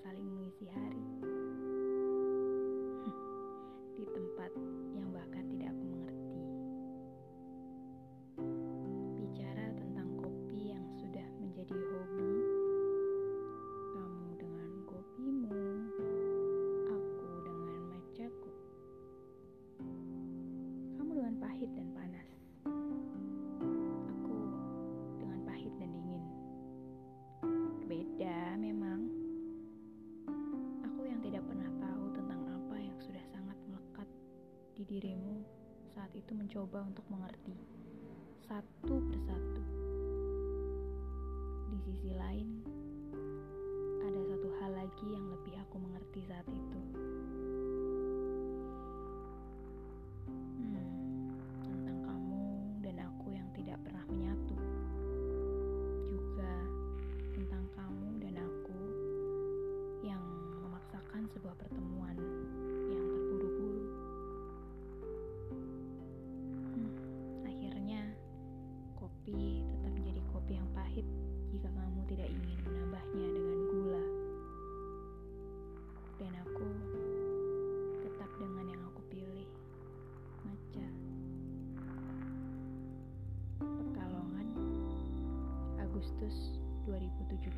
saling mengisi hari. Mencoba untuk mengerti satu persatu. Di sisi lain, ada satu hal lagi yang lebih aku mengerti saat itu. Hmm, tentang kamu dan aku yang tidak pernah menyatu. Juga tentang kamu dan aku yang memaksakan sebuah pertemuan Dan aku tetap dengan yang aku pilih, matcha. Pekalongan, Agustus 2017.